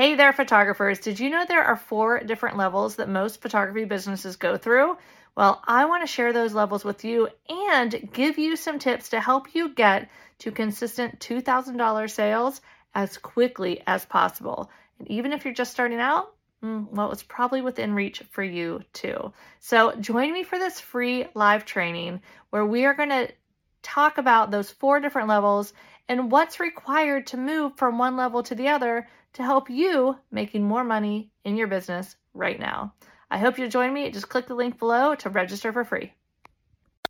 Hey there, photographers. Did you know there are four different levels that most photography businesses go through? Well, I want to share those levels with you and give you some tips to help you get to consistent $2,000 sales as quickly as possible. And even if you're just starting out, mm, well, it's probably within reach for you too. So join me for this free live training where we are going to talk about those four different levels and what's required to move from one level to the other to help you making more money in your business right now. I hope you'll join me. Just click the link below to register for free.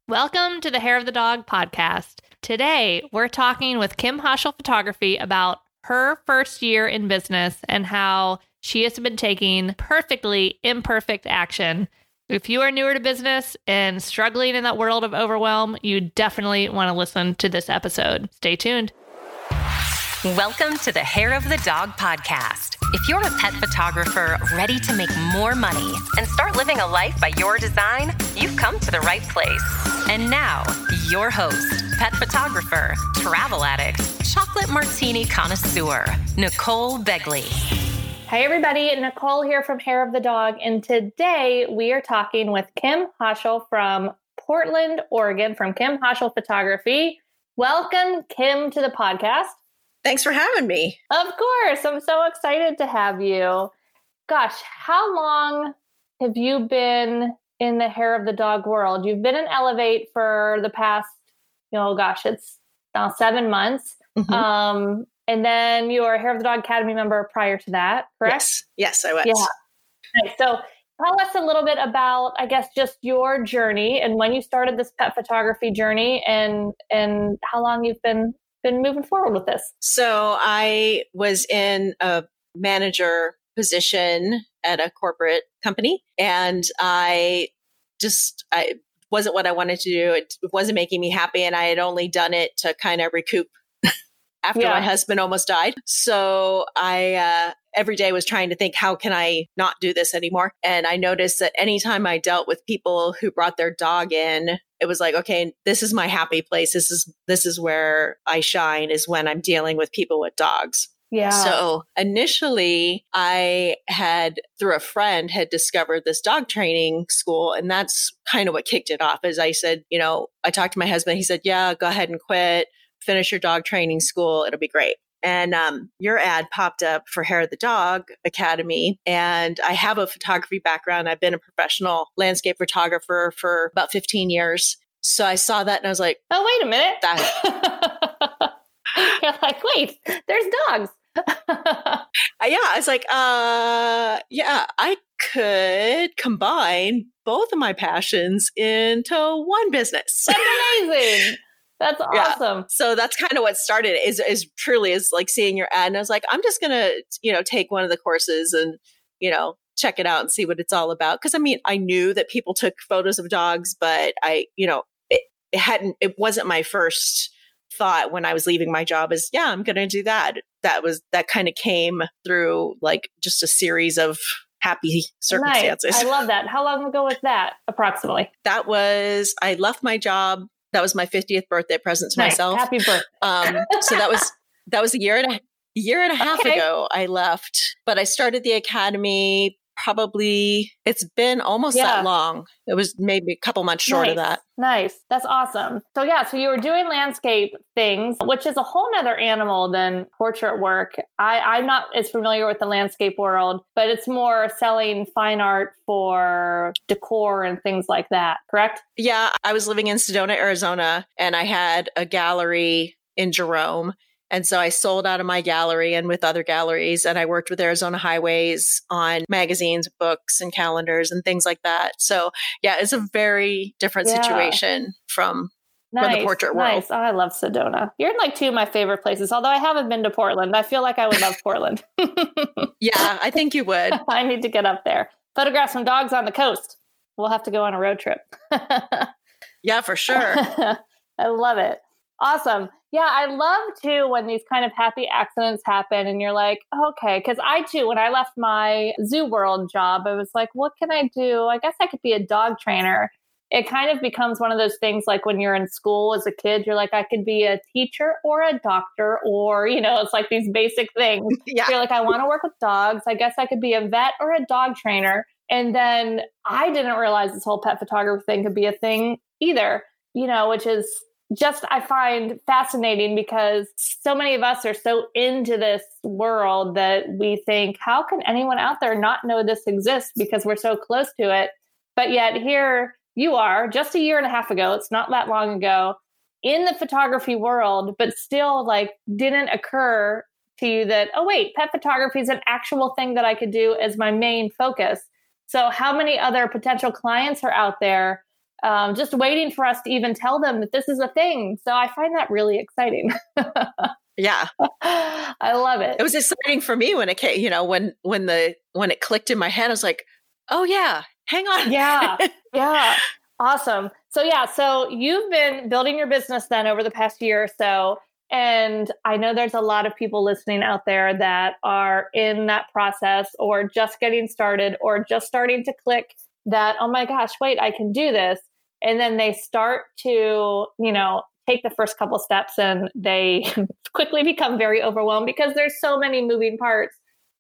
Welcome to the Hair of the Dog podcast. Today, we're talking with Kim Hoschel Photography about her first year in business and how she has been taking perfectly imperfect action. If you are newer to business and struggling in that world of overwhelm, you definitely want to listen to this episode. Stay tuned. Welcome to the Hair of the Dog podcast. If you're a pet photographer ready to make more money and start living a life by your design, you've come to the right place. And now, your host, pet photographer, travel addict, chocolate martini connoisseur, Nicole Begley. Hey, everybody, Nicole here from Hair of the Dog. And today we are talking with Kim Hoschel from Portland, Oregon, from Kim Hoschel Photography. Welcome, Kim, to the podcast. Thanks for having me. Of course. I'm so excited to have you. Gosh, how long have you been in the hair of the dog world? You've been in Elevate for the past, you know, gosh, it's now seven months. Mm-hmm. Um, and then you were a Hair of the Dog Academy member prior to that, correct? Yes, yes, I was. Yeah. So tell us a little bit about, I guess, just your journey and when you started this pet photography journey and and how long you've been been moving forward with this? So I was in a manager position at a corporate company and I just I wasn't what I wanted to do. It wasn't making me happy and I had only done it to kind of recoup after yeah. my husband almost died. So I uh, every day was trying to think, how can I not do this anymore? And I noticed that anytime I dealt with people who brought their dog in, it was like, okay, this is my happy place. This is this is where I shine is when I'm dealing with people with dogs. Yeah. So initially I had through a friend had discovered this dog training school and that's kind of what kicked it off. As I said, you know, I talked to my husband, he said, "Yeah, go ahead and quit, finish your dog training school, it'll be great." And um, your ad popped up for Hair of the Dog Academy. And I have a photography background. I've been a professional landscape photographer for about 15 years. So I saw that and I was like, oh, wait a minute. That- You're like, wait, there's dogs. yeah, I was like, uh, yeah, I could combine both of my passions into one business. That's amazing. That's awesome. Yeah. So that's kind of what started is is truly is like seeing your ad and I was like, I'm just gonna, you know, take one of the courses and, you know, check it out and see what it's all about. Cause I mean, I knew that people took photos of dogs, but I, you know, it, it hadn't it wasn't my first thought when I was leaving my job is, yeah, I'm gonna do that. That was that kind of came through like just a series of happy circumstances. Nice. I love that. How long ago was that approximately? That was I left my job that was my 50th birthday present to nice. myself. Happy birthday. Um, so that was that was a year and a year and a half okay. ago I left, but I started the academy probably it's been almost yeah. that long. It was maybe a couple months short nice. of that. Nice. That's awesome. So yeah, so you were doing landscape things, which is a whole nother animal than portrait work. I, I'm not as familiar with the landscape world, but it's more selling fine art for decor and things like that, correct? Yeah. I was living in Sedona, Arizona, and I had a gallery in Jerome and so I sold out of my gallery and with other galleries, and I worked with Arizona Highways on magazines, books, and calendars and things like that. So yeah, it's a very different yeah. situation from Nice, from the portrait world. Nice. Oh, I love Sedona. You're in like two of my favorite places. Although I haven't been to Portland, I feel like I would love Portland. yeah, I think you would. I need to get up there. Photograph some dogs on the coast. We'll have to go on a road trip. yeah, for sure. I love it. Awesome. Yeah, I love too when these kind of happy accidents happen and you're like, okay, because I too, when I left my zoo world job, I was like, what can I do? I guess I could be a dog trainer. it kind of becomes one of those things like when you're in school as a kid, you're like, I could be a teacher or a doctor, or, you know, it's like these basic things. Yeah. You're like, I want to work with dogs. I guess I could be a vet or a dog trainer. And then I didn't realize this whole pet photography thing could be a thing either, you know, which is just I find fascinating because so many of us are so into this world that we think, how can anyone out there not know this exists because we're so close to it? But yet here you are just a year and a half ago, it's not that long ago, in the photography world, but still like didn't occur to you that, oh, wait, pet photography is an actual thing that I could do as my main focus. So, how many other potential clients are out there um, just waiting for us to even tell them that this is a thing? So, I find that really exciting. yeah, I love it. It was exciting for me when it came, you know, when when the when it clicked in my head, I was like, oh yeah, hang on. Yeah, yeah, awesome. So yeah, so you've been building your business then over the past year or so. And I know there's a lot of people listening out there that are in that process or just getting started or just starting to click that, oh my gosh, wait, I can do this. And then they start to, you know, take the first couple steps and they quickly become very overwhelmed because there's so many moving parts.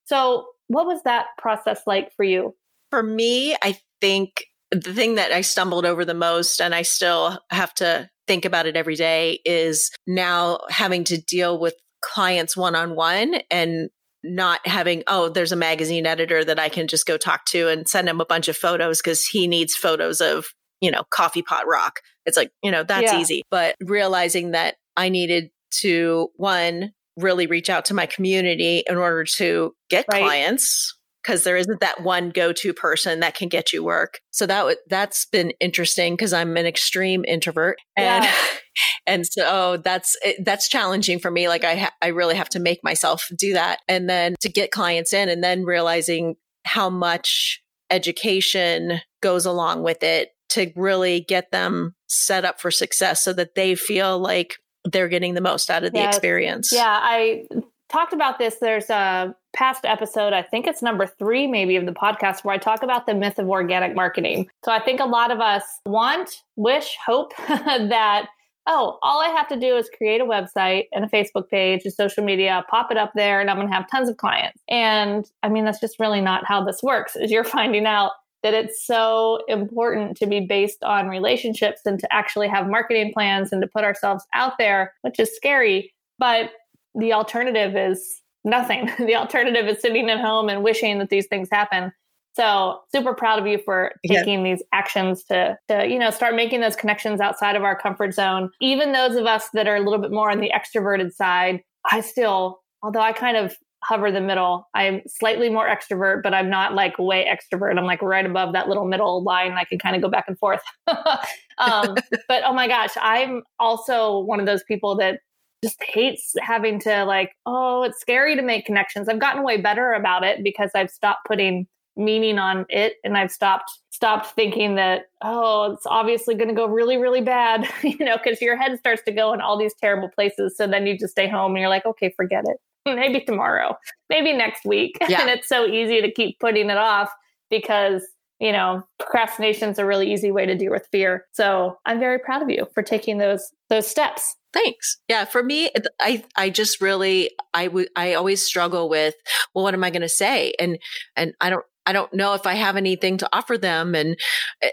So, what was that process like for you? For me, I think the thing that I stumbled over the most, and I still have to think about it every day, is now having to deal with clients one on one and not having, oh, there's a magazine editor that I can just go talk to and send him a bunch of photos because he needs photos of, you know, coffee pot rock. It's like, you know, that's yeah. easy. But realizing that I needed to, one, really reach out to my community in order to get right. clients because there isn't that one go-to person that can get you work. So that w- that's been interesting because I'm an extreme introvert and yeah. and so that's eh, that's challenging for me like I ha- I really have to make myself do that and then to get clients in and then realizing how much education goes along with it to really get them set up for success so that they feel like they're getting the most out of the yes. experience. Yeah, I talked about this. There's a past episode, I think it's number three, maybe, of the podcast, where I talk about the myth of organic marketing. So I think a lot of us want, wish, hope that, oh, all I have to do is create a website and a Facebook page, a social media, pop it up there, and I'm going to have tons of clients. And I mean, that's just really not how this works, is you're finding out that it's so important to be based on relationships and to actually have marketing plans and to put ourselves out there, which is scary. But the alternative is nothing. the alternative is sitting at home and wishing that these things happen. So super proud of you for taking yeah. these actions to, to, you know, start making those connections outside of our comfort zone. Even those of us that are a little bit more on the extroverted side, I still, although I kind of hover the middle, I'm slightly more extrovert, but I'm not like way extrovert. I'm like right above that little middle line. I can kind of go back and forth. um, but oh my gosh, I'm also one of those people that just hates having to like, oh, it's scary to make connections. I've gotten way better about it because I've stopped putting meaning on it and I've stopped stopped thinking that, oh, it's obviously going to go really, really bad, you know, because your head starts to go in all these terrible places. So then you just stay home and you're like, okay, forget it. Maybe tomorrow, maybe next week. Yeah. and it's so easy to keep putting it off because you know procrastination is a really easy way to deal with fear so i'm very proud of you for taking those those steps Thanks. Yeah, for me, I I just really I would I always struggle with well, what am I going to say? And and I don't I don't know if I have anything to offer them, and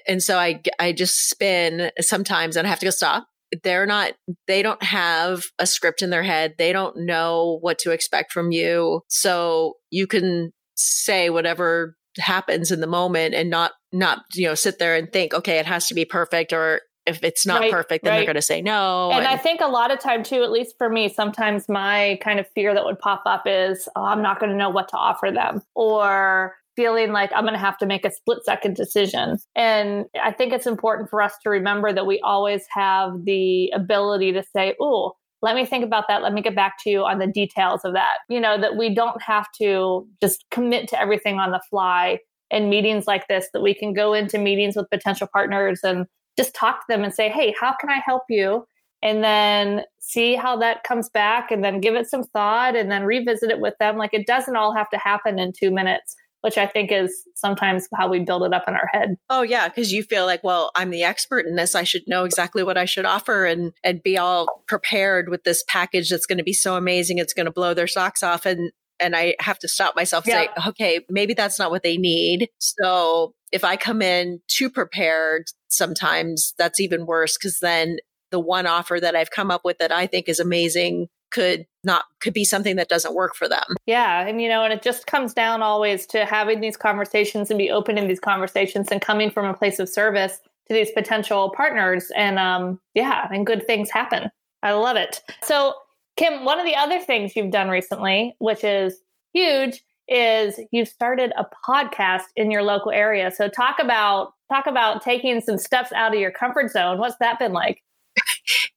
and so I I just spin sometimes, and I have to go stop. They're not they don't have a script in their head. They don't know what to expect from you, so you can say whatever happens in the moment and not not you know sit there and think okay it has to be perfect or if it's not right, perfect, then right. they're going to say no. And, and, I think a lot of time too, at least for me, sometimes my kind of fear that would pop up is, oh, I'm not going to know what to offer them, or feeling like I'm going to have to make a split second decision. And I think it's important for us to remember that we always have the ability to say, oh, let me think about that. Let me get back to you on the details of that. You know, that we don't have to just commit to everything on the fly in meetings like this, that we can go into meetings with potential partners and just talk to them and say, hey, how can I help you? And then see how that comes back and then give it some thought and then revisit it with them. Like it doesn't all have to happen in two minutes. Which I think is sometimes how we build it up in our head. Oh yeah, because you feel like, well, I'm the expert in this. I should know exactly what I should offer and and be all prepared with this package that's going to be so amazing. It's going to blow their socks off. And and I have to stop myself and yeah. say, okay, maybe that's not what they need. So if I come in too prepared, sometimes that's even worse because then the one offer that I've come up with that I think is amazing could not could be something that doesn't work for them. Yeah, and you know, and it just comes down always to having these conversations and be open in these conversations and coming from a place of service to these potential partners and um yeah, and good things happen. I love it. So, Kim, one of the other things you've done recently, which is huge, is you've started a podcast in your local area. So talk about talk about taking some steps out of your comfort zone. What's that been like?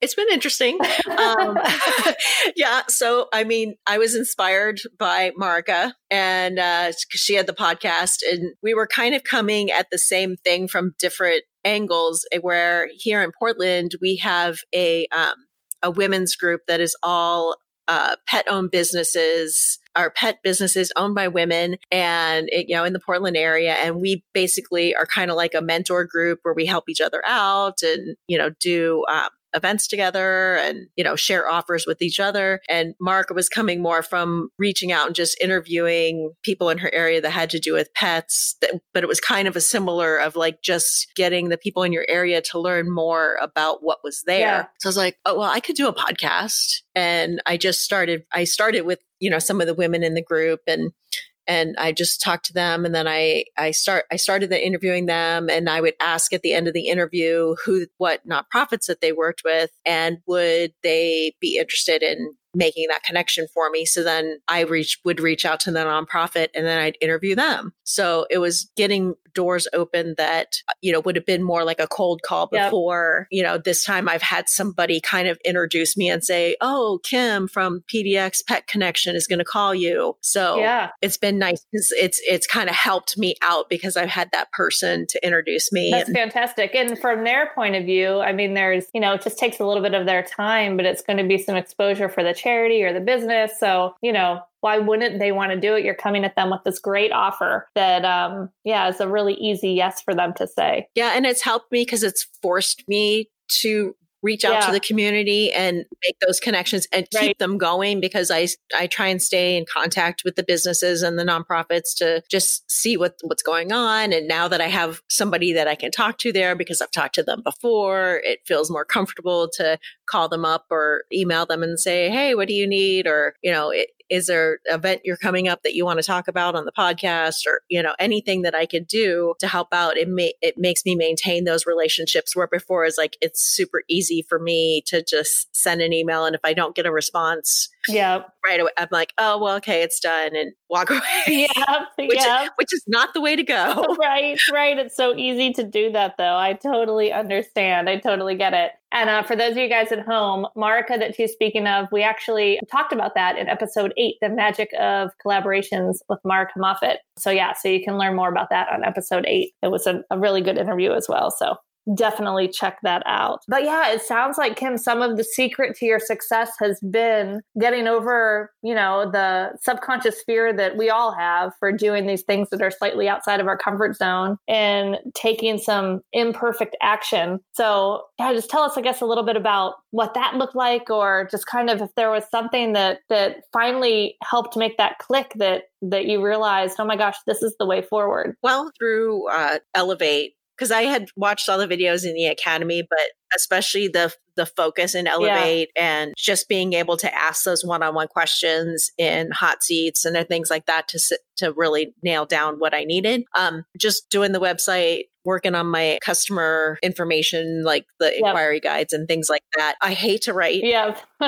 It's been interesting. Um, yeah. So, I mean, I was inspired by Marika and uh, she had the podcast, and we were kind of coming at the same thing from different angles. Eh, where here in Portland, we have a um, a women's group that is all uh, pet owned businesses our pet businesses owned by women and it, you know in the portland area and we basically are kind of like a mentor group where we help each other out and you know do um, events together and, you know, share offers with each other. And Mark was coming more from reaching out and just interviewing people in her area that had to do with pets. But it was kind of a similar of like just getting the people in your area to learn more about what was there. Yeah. So I was like, oh, well, I could do a podcast. And I just started, I started with, you know, some of the women in the group and and I just talked to them and then I I start I started the interviewing them and I would ask at the end of the interview who what nonprofits that they worked with and would they be interested in making that connection for me. So then I reach would reach out to the nonprofit and then I'd interview them. So it was getting doors open that uh, you know would have been more like a cold call before. Yep. You know, this time I've had somebody kind of introduce me and say, "Oh, Kim from PDX Pet Connection is going to call you." So yeah. it's been nice because it's it's kind of helped me out because I've had that person to introduce me. That's and- fantastic. And from their point of view, I mean, there's you know, it just takes a little bit of their time, but it's going to be some exposure for the charity or the business. So, you know, why wouldn't they want to do it? You're coming at them with this great offer that, um, yeah, is a really easy yes for them to say. Yeah. And it's helped me because it's forced me to reach out yeah. to the community and make those connections and keep right. them going because I I try and stay in contact with the businesses and the nonprofits to just see what what's going on and now that I have somebody that I can talk to there because I've talked to them before it feels more comfortable to call them up or email them and say hey what do you need or you know it, is there an event you're coming up that you want to talk about on the podcast or you know anything that i could do to help out it may it makes me maintain those relationships where before is like it's super easy for me to just send an email and if i don't get a response yeah right away i'm like oh well okay it's done and walk away. Yeah which, yeah. Is, which is not the way to go. Right right it's so easy to do that though i totally understand i totally get it and uh, for those of you guys at home, Marika that she's speaking of, we actually talked about that in episode eight, the magic of collaborations with Marika Moffett. So yeah, so you can learn more about that on episode eight. It was a, a really good interview as well. So definitely check that out. But yeah, it sounds like Kim, some of the secret to your success has been getting over, you know, the subconscious fear that we all have for doing these things that are slightly outside of our comfort zone and taking some imperfect action. So yeah, just tell us, I guess, a little bit about what that looked like, or just kind of if there was something that that finally helped make that click that that you realized, oh my gosh, this is the way forward. Well, through uh, Elevate because I had watched all the videos in the academy, but especially the the focus in Elevate yeah. and just being able to ask those one on one questions in hot seats and things like that to sit, to really nail down what I needed. Um, just doing the website, working on my customer information, like the yep. inquiry guides and things like that. I hate to write. Yeah.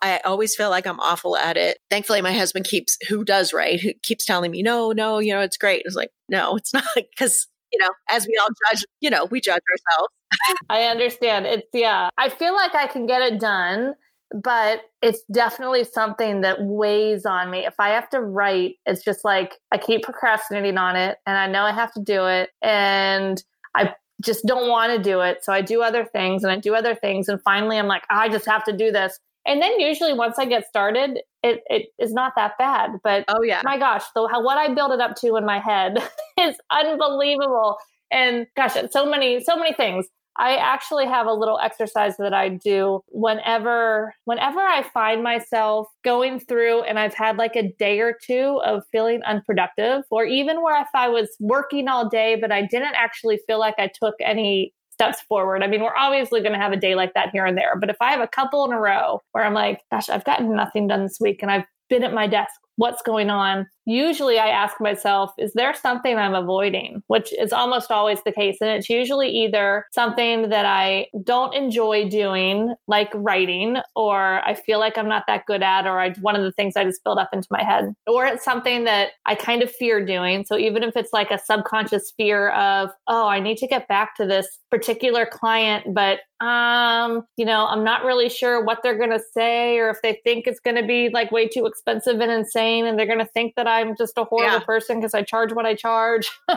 I always feel like I'm awful at it. Thankfully, my husband keeps, who does write, who keeps telling me, no, no, you know, it's great. It's like, no, it's not because you know, as we all judge, you know, we judge ourselves. I understand. It's, yeah, I feel like I can get it done, but it's definitely something that weighs on me. If I have to write, it's just like I keep procrastinating on it and I know I have to do it. And I just don't want to do it. So I do other things and I do other things. And finally, I'm like, ah, I just have to do this And then usually once I get started, it, it is not that bad. But oh yeah, my gosh, the how what I build it up to in my head is unbelievable. And gosh, so many, so many things. I actually have a little exercise that I do whenever whenever I find myself going through and I've had like a day or two of feeling unproductive or even where if I was working all day but I didn't actually feel like I took any steps forward. I mean, we're obviously going to have a day like that here and there, but if I have a couple in a row where I'm like, gosh, I've gotten nothing done this week and I've been at my desk what's going on. Usually I ask myself, is there something I'm avoiding? Which is almost always the case. And it's usually either something that I don't enjoy doing, like writing, or I feel like I'm not that good at, or I, one of the things I just build up into my head, or it's something that I kind of fear doing. So even if it's like a subconscious fear of, oh, I need to get back to this particular client, but um, you know, I'm not really sure what they're going to say or if they think it's going to be like way too expensive and insane and they're going to think that I'm just a horrible yeah. person because I charge what I charge. so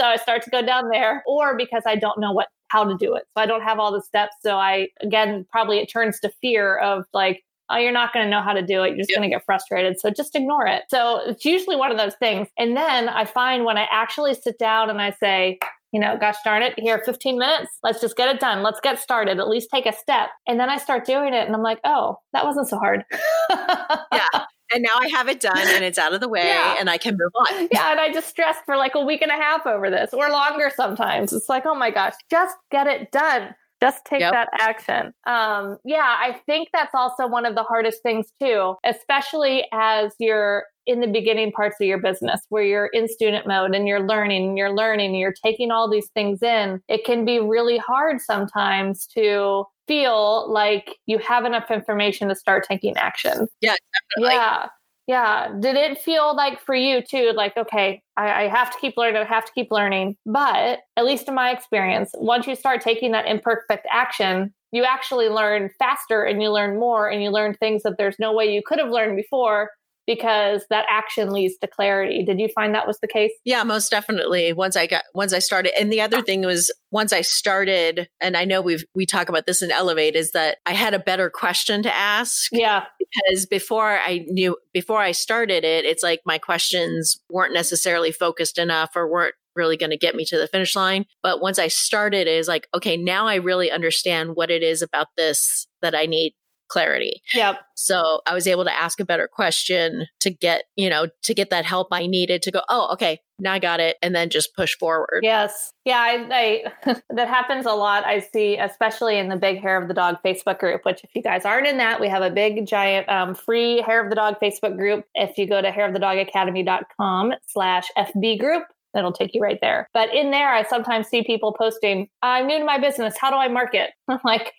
I start to go down there or because I don't know what how to do it. So I don't have all the steps. So I again probably it turns to fear of like oh, you're not going to know how to do it. You're just yep. going to get frustrated. So just ignore it. So it's usually one of those things. And then I find when I actually sit down and I say, you know, gosh darn it, here, 15 minutes, let's just get it done. Let's get started, at least take a step. And then I start doing it and I'm like, oh, that wasn't so hard. yeah. And now I have it done and it's out of the way yeah. and I can move on. Yeah. And I just stressed for like a week and a half over this or longer sometimes. It's like, oh my gosh, just get it done. Just take yep. that action. Um, yeah, I think that's also one of the hardest things too, especially as you're in the beginning parts of your business where you're in student mode and you're learning and you're learning and you're taking all these things in. It can be really hard sometimes to feel like you have enough information to start taking action. Yeah, definitely. Yeah. Yeah. Did it feel like for you too, like, okay, I, I, have to keep learning, I have to keep learning. But at least in my experience, once you start taking that imperfect action, you actually learn faster and you learn more and you learn things that there's no way you could have learned before because that action leads to clarity. Did you find that was the case? Yeah, most definitely. Once I got once I started and the other ah. thing was once I started and I know we've we talk about this in Elevate is that I had a better question to ask. Yeah. Because before I knew before I started it, it's like my questions weren't necessarily focused enough or weren't really going to get me to the finish line. But once I started, it is like, okay, now I really understand what it is about this that I need clarity. Yep. So I was able to ask a better question to get, you know, to get that help I needed to go, oh, okay, now I got it. And then just push forward. Yes. Yeah. I, I that happens a lot. I see, especially in the big hair of the dog Facebook group, which if you guys aren't in that, we have a big giant um, free hair of the dog Facebook group. If you go to hairofthedogacademy.com slash FB group, it'll take you right there. But in there, I sometimes see people posting, I'm new to my business. How do I market? I'm like,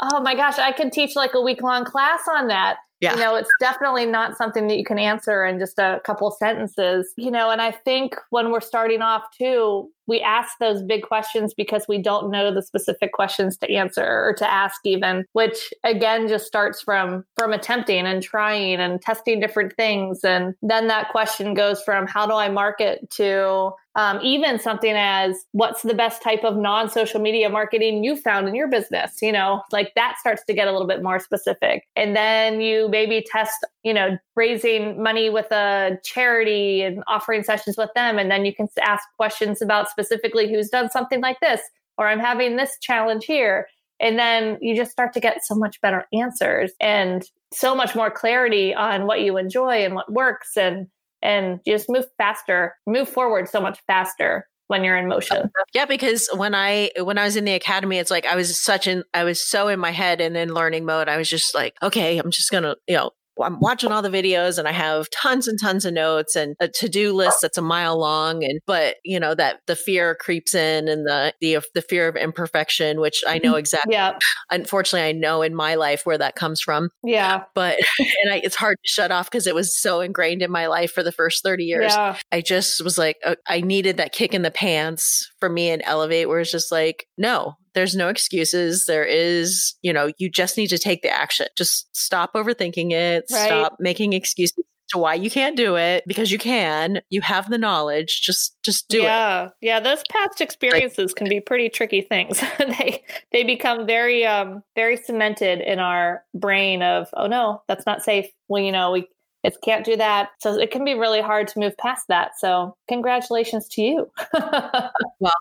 oh my gosh, I can teach like a week long class on that. Yeah. You know, it's definitely not something that you can answer in just a couple sentences, you know, and I think when we're starting off too, we ask those big questions because we don't know the specific questions to answer or to ask even which again just starts from from attempting and trying and testing different things and then that question goes from how do i market to um, even something as what's the best type of non-social media marketing you found in your business you know like that starts to get a little bit more specific. And then you maybe test you know raising money with a charity and offering sessions with them. And then you can ask questions about specifically who's done something like this, or I'm having this challenge here. And then you just start to get so much better answers and so much more clarity on what you enjoy and what works. And and just move faster, move forward so much faster when you're in motion. Yeah, because when I when I was in the academy, it's like I was such in I was so in my head and in learning mode. I was just like, okay, I'm just gonna, you know, I'm watching all the videos and I have tons and tons of notes and a to-do list that's a mile long and but you know that the fear creeps in and the the the fear of imperfection which I know exactly yeah. unfortunately I know in my life where that comes from. Yeah. But and I, it's hard to shut off because it was so ingrained in my life for the first 30 years. Yeah. I just was like uh, I needed that kick in the pants for me and elevate where it's just like no there's no excuses. There is, you know, you just need to take the action. Just stop overthinking it. Right. Stop making excuses to why you can't do it because you can. You have the knowledge. Just just do yeah. it. Yeah, Yeah, those past experiences like, can be pretty tricky things. they they become very um very cemented in our brain of oh no, that's not safe. Well, you know, we it can't do that. So it can be really hard to move past that. So congratulations to you. well,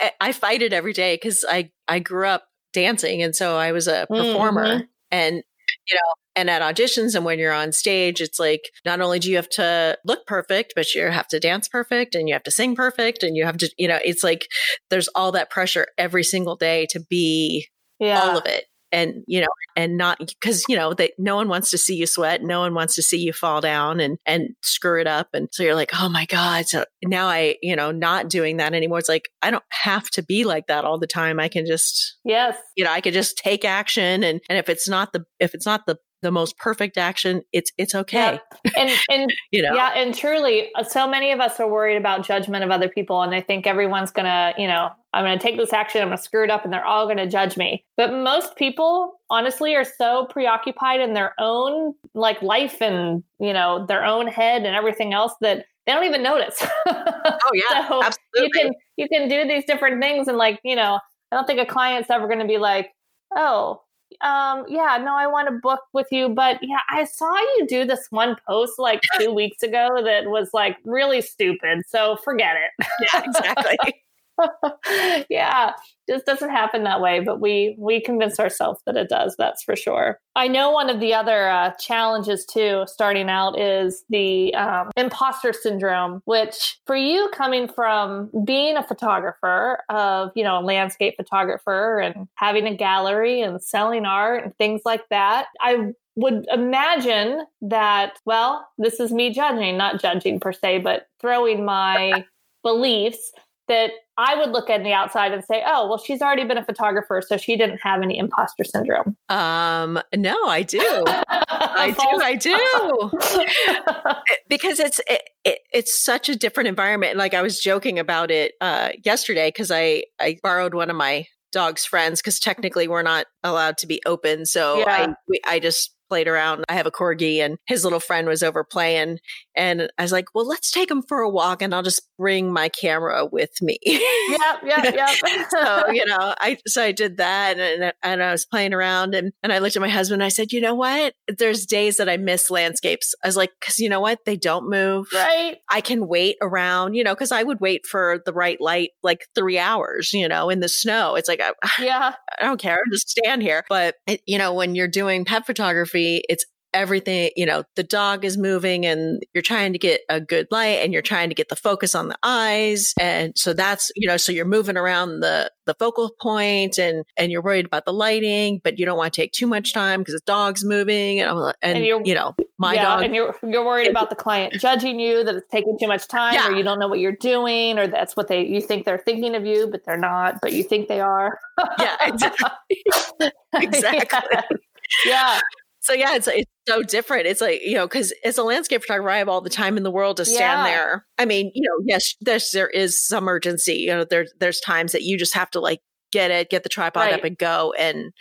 I, I fight it every day because I I grew up dancing, and so I was a performer, mm-hmm. and you know, and at auditions and when you're on stage, it's like not only do you have to look perfect, but you have to dance perfect and you have to sing perfect and you have to, you know, it's like there's all that pressure every single day to be yeah. all of it and you know and not because you know that no one wants to see you sweat no one wants to see you fall down and and screw it up and so you're like oh my god so now i you know not doing that anymore it's like i don't have to be like that all the time i can just yes you know i could just take action and and if it's not the if it's not the the most perfect action it's it's okay yeah. and and you know yeah and truly uh, so many of us are worried about judgment of other people and i think everyone's gonna you know i'm gonna take this action i'm gonna screw it up and they're all gonna judge me but most people honestly are so preoccupied in their own like life and you know their own head and everything else that they don't even notice oh yeah so absolutely. you can you can do these different things and like you know i don't think a client's ever going to be like oh um, yeah, no, I want to book with you, but yeah, I saw you do this one post like two weeks ago that was like really stupid. So forget it. Yeah, exactly. yeah, just doesn't happen that way, but we we convince ourselves that it does. That's for sure. I know one of the other uh, challenges too, starting out, is the um, imposter syndrome. Which, for you, coming from being a photographer of you know landscape photographer and having a gallery and selling art and things like that, I would imagine that, well, this is me judging, not judging per se, but throwing my beliefs that I would look at the outside and say, "Oh, well, she's already been a photographer, so she didn't have any imposter syndrome." Um, no, I do, I do, I do, because it's it, it, it's such a different environment. Like I was joking about it uh, yesterday because I I borrowed one of my dog's friends because technically we're not allowed to be open, so yeah. I we, I just played around. I have a corgi and his little friend was over playing. And I was like, well, let's take him for a walk and I'll just bring my camera with me. yep, yep, yep. so, you know, I, so I did that and, and I was playing around and, and I looked at my husband and I said, you know what? There's days that I miss landscapes. I was like, cause you know what? They don't move. Right. I can wait around, you know, cause I would wait for the right light like three hours, you know, in the snow. It's like, I, yeah, I don't care. Just stand here. But, it, you know, when you're doing pet photography, photography, it's everything, you know, the dog is moving and you're trying to get a good light and you're trying to get the focus on the eyes. And so that's, you know, so you're moving around the, the focal point and, and you're worried about the lighting, but you don't want to take too much time because the dog's moving and, uh, and, and you know, my yeah, dog. And you're, you're worried about the client judging you that it's taking too much time yeah. or you don't know what you're doing or that's what they, you think they're thinking of you, but they're not, but you think they are. yeah, exactly. exactly. yeah. yeah so yeah, it's it's so different. It's like you know, because as a landscape photographer, I have all the time in the world to stand yeah. there. I mean, you know, yes, there's there is some urgency. You know, there's there's times that you just have to like get it, get the tripod right. up, and go. And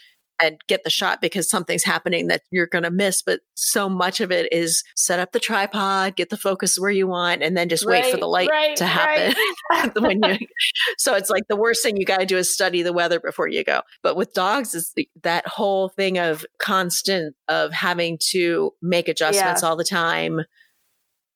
and get the shot because something's happening that you're going to miss. But so much of it is set up the tripod, get the focus where you want, and then just right, wait for the light right, to happen. Right. when you, so it's like the worst thing you got to do is study the weather before you go. But with dogs, is that whole thing of constant of having to make adjustments yeah. all the time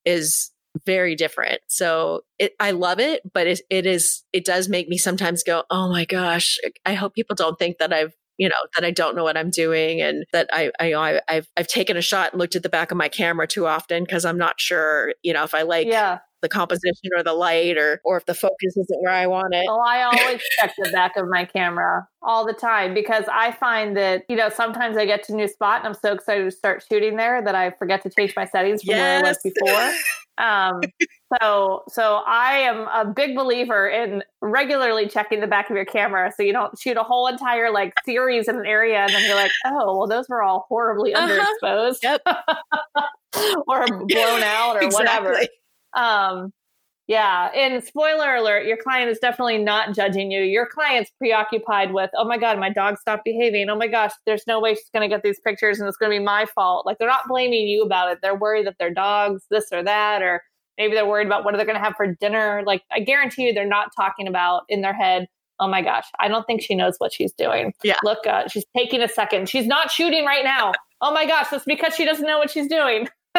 is very different. So it, I love it, but it, it is, it does make me sometimes go, Oh my gosh, I hope people don't think that I've you know that I don't know what I'm doing and that I I I've I've taken a shot and looked at the back of my camera too often because I'm not sure you know if I like yeah. the composition or the light or or if the focus isn't where I want it. Oh, I always check the back of my camera all the time because I find that you know sometimes I get to a new spot and I'm so excited to start shooting there that I forget to change my settings from yes. where I was before. Um, so, so I am a big believer in regularly checking the back of your camera so you don't shoot a whole entire like series in an area and then you're like, oh, well, those were all horribly uh-huh. underexposed, or blown out, or exactly. whatever. Um, Yeah. And spoiler alert, your client is definitely not judging you. Your client's preoccupied with, oh my God, my dog stopped behaving. Oh my gosh, there's no way she's going to get these pictures and it's going to be my fault. Like they're not blaming you about it. They're worried that their dog's this or that, or maybe they're worried about what are they going to have for dinner. Like I guarantee you, they're not talking about in their head, oh my gosh, I don't think she knows what she's doing. Yeah. Look, uh, she's taking a second. She's not shooting right now. Oh my gosh, that's because she doesn't know what she's doing.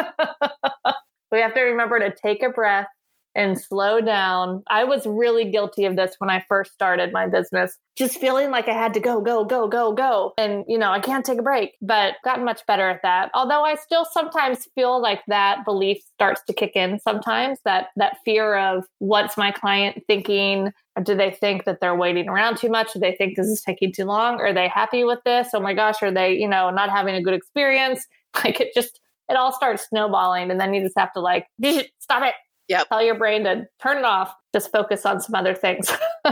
we have to remember to take a breath and slow down. I was really guilty of this when I first started my business, just feeling like I had to go, go, go, go, go. And, you know, I can't take a break, but gotten much better at that. Although I still sometimes feel like that belief starts to kick in sometimes, that that fear of what's my client thinking? do they think that they're waiting around too much? Do they think this is taking too long? Are they happy with this? Oh my gosh, are they, you know, not having a good experience? Like it just it all starts snowballing and then you just have to like stop it yeah tell your brain to turn it off. Just focus on some other things.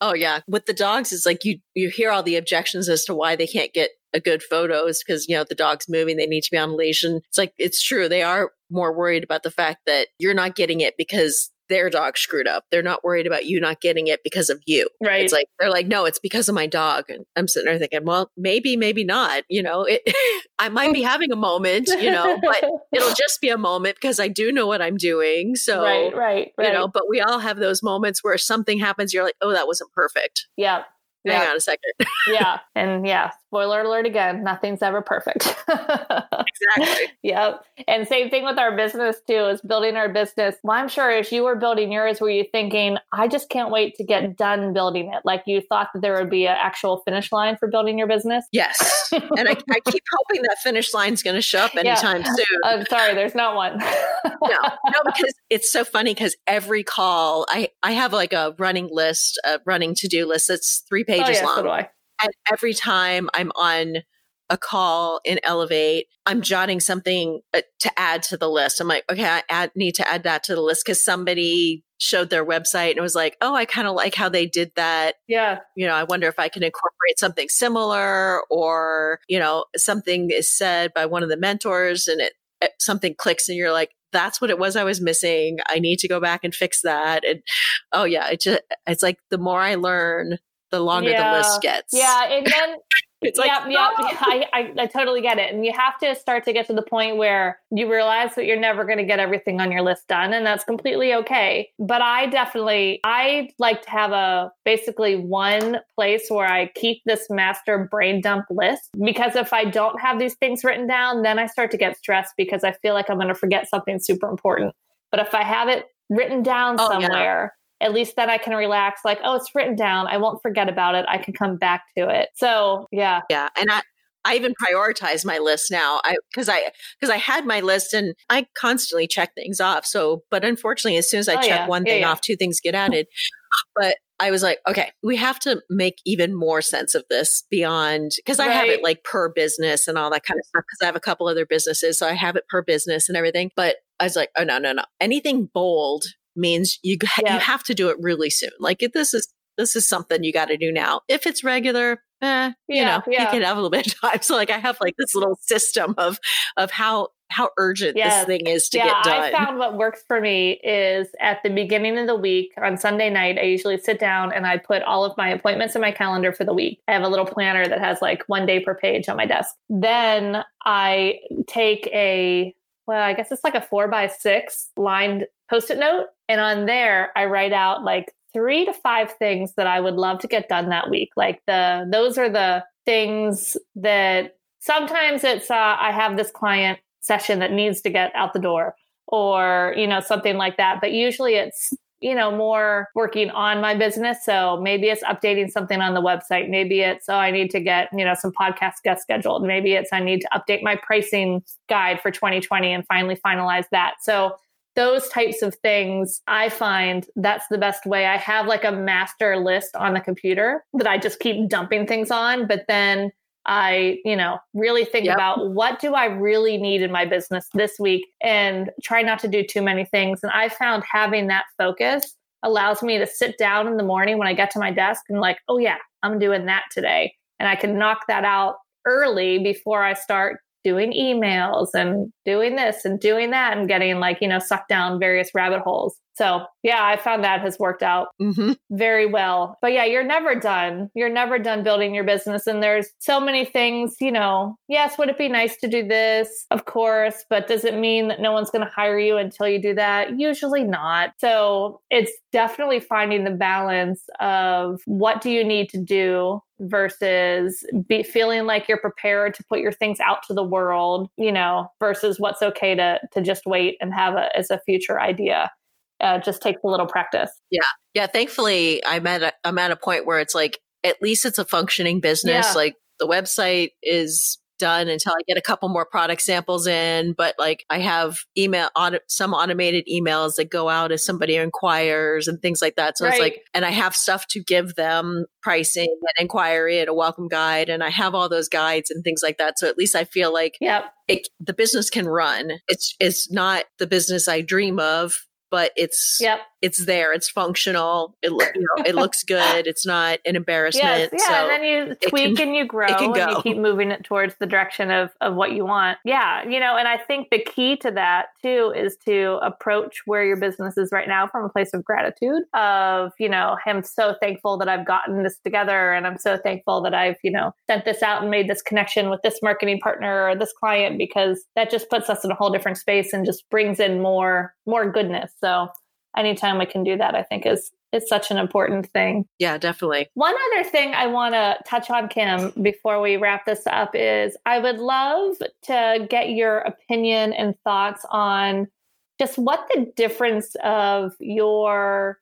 Oh yeah. With the dogs it's like you you hear all the objections as to why they can't get a good photos because you know the dog's moving. They need to be on leash. And it's like it's true. They are more worried about the fact that you're not getting it because their dog screwed up. They're not worried about you not getting it because of you. Right. It's like they're like, no, it's because of my dog. And I'm sitting there thinking, well, maybe, maybe not. You know, it, I might be having a moment, you know, but it'll just be a moment because I do know what I'm doing. So right, right, right. You know, but we all have those moments where something happens, you're like, oh, that wasn't perfect. Yeah. Hang yeah. on a second. yeah. And yeah, spoiler alert again, nothing's ever perfect. exactly. Yep. And same thing with our business too, is building our business. Well, I'm sure as you were building yours, were you thinking, I just can't wait to get done building it? Like you thought that there would be an actual finish line for building your business? Yes. and I, I keep hoping that finish line's going to show up anytime yeah. soon. I'm sorry, there's not one. no, no, because it's so funny because every call, I, I have like a running list, a running to do list that's three pages pages oh, yeah, long. So and every time I'm on a call in Elevate, I'm jotting something uh, to add to the list. I'm like, okay, I add, need to add that to the list because somebody showed their website and was like, oh, I kind of like how they did that. Yeah. You know, I wonder if I can incorporate something similar or, you know, something is said by one of the mentors and it, it something clicks and you're like, that's what it was I was missing. I need to go back and fix that. And oh yeah, it just it's like the more I learn, the longer yeah. the list gets. Yeah, and then it's like, yeah, yeah, I, I, I totally get it. And you have to start to get to the point where you realize that you're never going to get everything on your list done, and that's completely okay. But I definitely, I like to have a basically one place where I keep this master brain dump list because if I don't have these things written down, then I start to get stressed because I feel like I'm going to forget something super important. But if I have it written down oh, somewhere, at least then I can relax, like, oh, it's written down. I won't forget about it. I can come back to it. So, yeah. Yeah. And I, I even prioritize my list now. I because I because I had my list and I constantly check things off. So, but unfortunately, as soon as I oh, check yeah. one thing yeah, off, two things get added. but I was like, okay, we have to make even more sense of this beyond because I have it like per business and all that kind of stuff. Because I have a couple other businesses, so I have it per business and everything. But I was like, oh no, no, no, anything bold means you yeah. you have to do it really soon. Like if this is this is something you got to do now. If it's regular, eh, you know, yeah. you can have a little bit of time. So like I have like this little system of of how how urgent yes. this thing is to yeah, get done. I found what works for me is at the beginning of the week on Sunday night, I usually sit down and I put all of my appointments in my calendar for the week. I have a little planner that has like one day per page on my desk. Then I take a well, I guess it's like a four by six lined post it note. And on there, I write out like three to five things that I would love to get done that week. Like the, those are the things that sometimes it's, uh, I have this client session that needs to get out the door or, you know, something like that. But usually it's, you know, more working on my business. So maybe it's updating something on the website. Maybe it's, oh, I need to get, you know, some podcast guests scheduled. Maybe it's, I need to update my pricing guide for 2020 and finally finalize that. So those types of things, I find that's the best way. I have like a master list on the computer that I just keep dumping things on, but then I, you know, really think yep. about what do I really need in my business this week and try not to do too many things. And I found having that focus allows me to sit down in the morning when I get to my desk and like, oh yeah, I'm doing that today. And I can knock that out early before I start doing emails and doing this and doing that and getting like, you know, sucked down various rabbit holes. So, yeah, I found that has worked out Mm-hmm. very well. But yeah, you're never done. You're never done building your business. And there's so many things, you know, yes, would it be nice to do this? Of course. But does it mean that no one's going to hire you until you do that? Usually not. So it's definitely finding the balance of what do you need to do versus be feeling like you're prepared to put your things out to the world, you know, versus what's okay to to just wait and have a as a future idea. Uh, just takes a little practice. Yeah, yeah. thankfully, I'm at a, I'm at a point where it's like at least it's a functioning business. Yeah. Like the website is done until I get a couple more product samples in, but like I have email auto, some automated emails that go out as somebody inquires and things like that. So it's like, and I have stuff to give them pricing and inquiry and a welcome guide, and I have all those guides and things like that. So at least I feel like Yep. it, the business can run. It's it's not the business I dream of, but it's Yep. It's there. It's functional. It you know, it looks good. It's not an embarrassment. Yes, yeah, so and then you tweak can- and you grow can and you keep moving it towards the direction of of what you want. Yeah, you know, and I think the key to that too is to approach where your business is right now from a place of gratitude of, you know, I'm so thankful that I've gotten this together and I'm so thankful that I've, you know, sent this out and made this connection with this marketing partner or this client because that just puts us in a whole different space and just brings in more more goodness. So anytime we can do that, I think is is such an important thing. yeah, definitely. One other thing I want to touch on, Kim, before we wrap this up is I would love to get your opinion and thoughts on just what the difference of your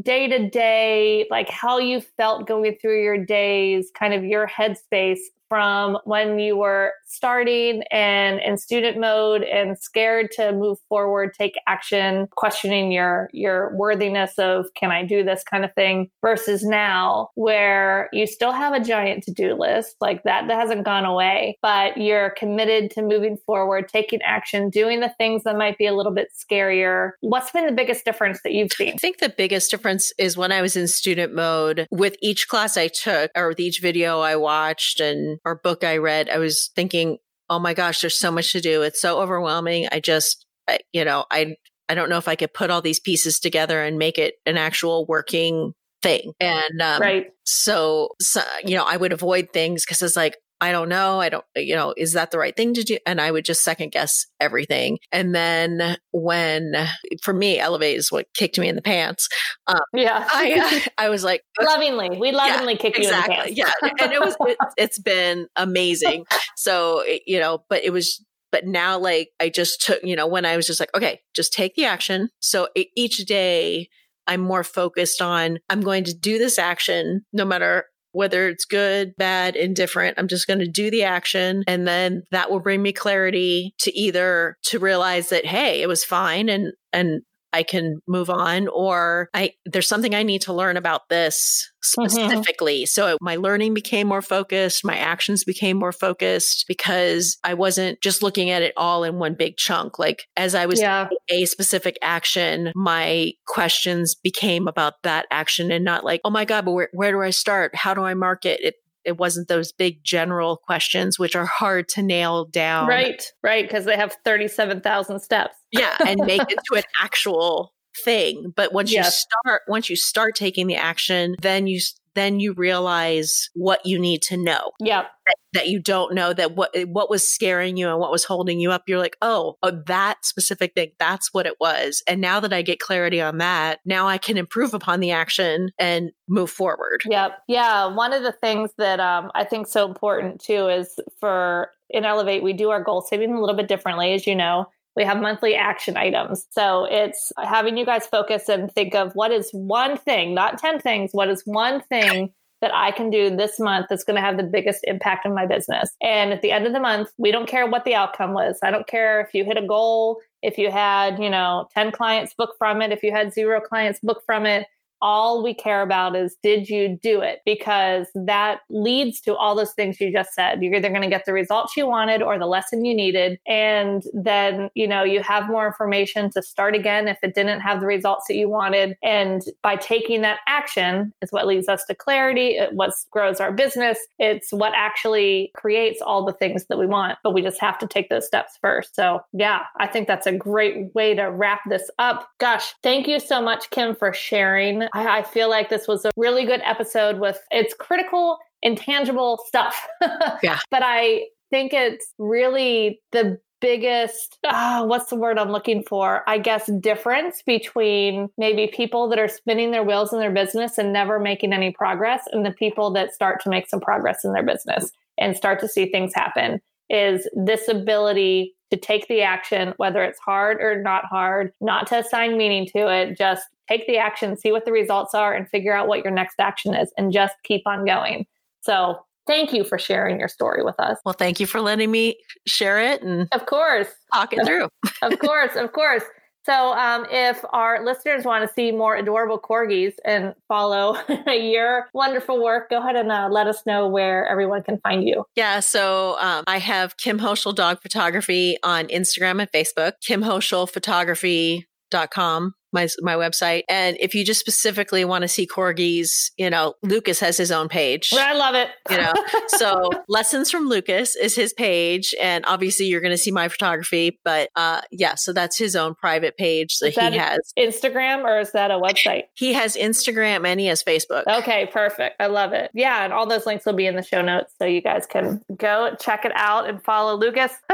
day to day, like how you felt going through your days, kind of your headspace from when you were starting and in student mode and scared to move forward, take action, questioning your your worthiness of can I do this kind of thing versus now where you still have a giant to-do list, like that that hasn't gone away, but you're committed to moving forward, taking action, doing the things that might be a little bit scarier. What's been the biggest difference that you've seen? I think the biggest difference is when I was in student mode with each class I took or with each video I watched and or book I read, I was thinking, oh my gosh, there's so much to do. It's so overwhelming. I just, I, you know, I, I don't know if I could put all these pieces together and make it an actual working thing. And, um, right. so, so you know i would avoid things because it's like i don't know i don't you know is that the right thing to do? And i would just second guess everything. And then when for me elevate is what kicked me in the pants. Um, yeah. i i was like lovingly. We lovingly kick you in the pants. yeah. And it was it, it's been amazing. So it, you know but it was but now like i just took you know when i was just like okay just take the action. So each day i'm more focused on i'm going to do this action no matter whether it's good, bad, indifferent, I'm just going to do the action. And then that will bring me clarity to either to realize that, hey, it was fine and, and I can move on or I, there's something I need to learn about this mm-hmm. specifically. So my learning became more focused. My actions became more focused because I wasn't just looking at it all in one big chunk. Like as I was Yeah. a specific action, my questions became about that action and not like, oh my God, but where, where do I start? How do I market? It, it wasn't those big general questions, which are hard to nail down. Right. Right. Because they have 37,000 steps. Yeah. And make it to an actual thing. But once Yes. you start, once you start taking the action, then you, then you realize what you need to know Yep. that, that you don't know that what, what was scaring you and what was holding you up. You're like, oh, oh, that specific thing. That's what it was. And now that I get clarity on that, now I can improve upon the action and move forward. Yep. Yeah. One of the things that um, I think so important too is for in Elevate, we do our goal setting a little bit differently, as you know. We have monthly action items. So it's having you guys focus and think of what is one thing, not 10 things, what is one thing that I can do this month that's going to have the biggest impact on my business. And at the end of the month, we don't care what the outcome was. I don't care if you hit a goal, if you had, you know, 10 clients book from it, if you had zero clients book from it. All we care about is did you do it? Because that leads to all those things you just said. You're either going to get the results you wanted or the lesson you needed. And then, you know, you have more information to start again if it didn't have the results that you wanted. And by taking that action is what leads us to clarity. It what grows our business. It's what actually creates all the things that we want, but we just have to take those steps first. So yeah, I think that's a great way to wrap this up. Gosh, thank you so much, Kim, for sharing. I, I feel like this was a really good episode with it's critical, intangible stuff. yeah. But I think it's really the biggest uh, what's the word i'm looking for i guess difference between maybe people that are spinning their wheels in their business and never making any progress and the people that start to make some progress in their business and start to see things happen is this ability to take the action, whether it's hard or not hard, not to assign meaning to it, just take the action, see what the results are, and figure out what your next action is, and just keep on going. So, thank you for sharing your story with us. Well, thank you for letting me share it and of course talk it through. of course, of course. So, um, if our listeners want to see more adorable corgis and follow your wonderful work, go ahead and uh, let us know where everyone can find you. Yeah. So, um, I have Kim Hoschel Dog Photography on Instagram and Facebook, Kim Hoschel Photography.com my my website. And if you just specifically want to see corgis, you know, Lucas has his own page. I love it. You know, so lessons from Lucas is his page, and obviously you're going to see my photography. But uh, yeah, so that's his own private page that, that he has. Instagram or is that a website? He has Instagram and he has Facebook. Okay, perfect. I love it. Yeah, and all those links will be in the show notes, so you guys can go check it out and follow Lucas.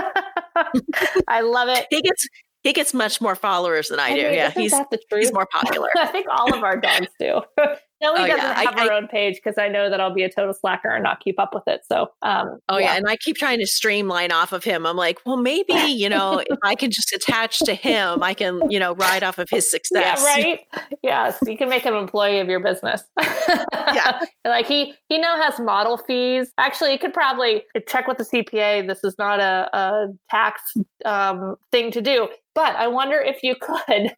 I love it. He gets he gets much more followers than I, I do. Mean, yeah, he's he's more popular. I think all of our dogs do. Oh, doesn't yeah. have I, her I, own page because I know that I'll be a total slacker and not keep up with it. So, um, oh yeah. yeah. and I keep trying to streamline off of him. I'm like, well, maybe you know, if I can just attach to him, I can you know ride off of his success. Yeah, right. yes, you can make him an employee of your business. yeah, like he he now has model fees. Actually, you could probably check with the CPA. This is not a, a tax um, thing to do. But I wonder if you could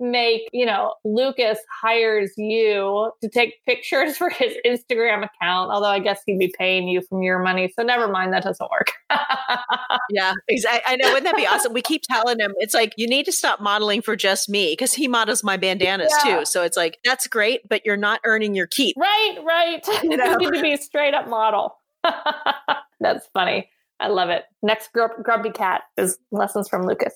make, you know, Lucas hires you to take pictures for his Instagram account. Although I guess he'd be paying you from your money. So never mind, that doesn't work. yeah, exactly. I know. Wouldn't that be awesome? We keep telling him, it's like, you need to stop modeling for just me because he models my bandanas yeah. too. So it's like, that's great, but you're not earning your keep. Right, right. You, know? you need to be a straight up model. that's funny. I love it. Next grub- grubby cat is lessons from Lucas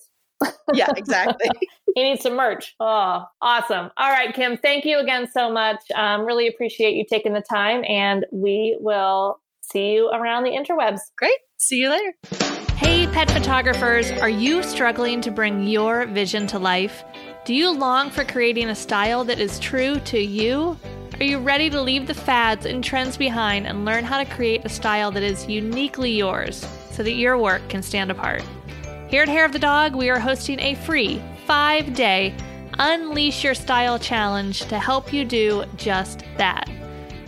yeah, exactly. he needs some merch. Oh, awesome. All right, Kim, thank you again so much. Um, really appreciate you taking the time, and we will see you around the interwebs. Great. See you later. Hey, pet photographers, are you struggling to bring your vision to life? Do you long for creating a style that is true to you? Are you ready to leave the fads and trends behind and learn how to create a style that is uniquely yours so that your work can stand apart? Here at Hair of the Dog, we are hosting a free five day Unleash Your Style Challenge to help you do just that.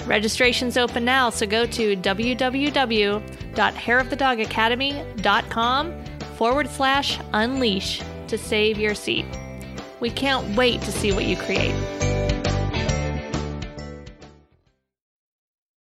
Registration's open now, so go to www.hairofthedogacademy.com forward slash unleash to save your seat. We can't wait to see what you create.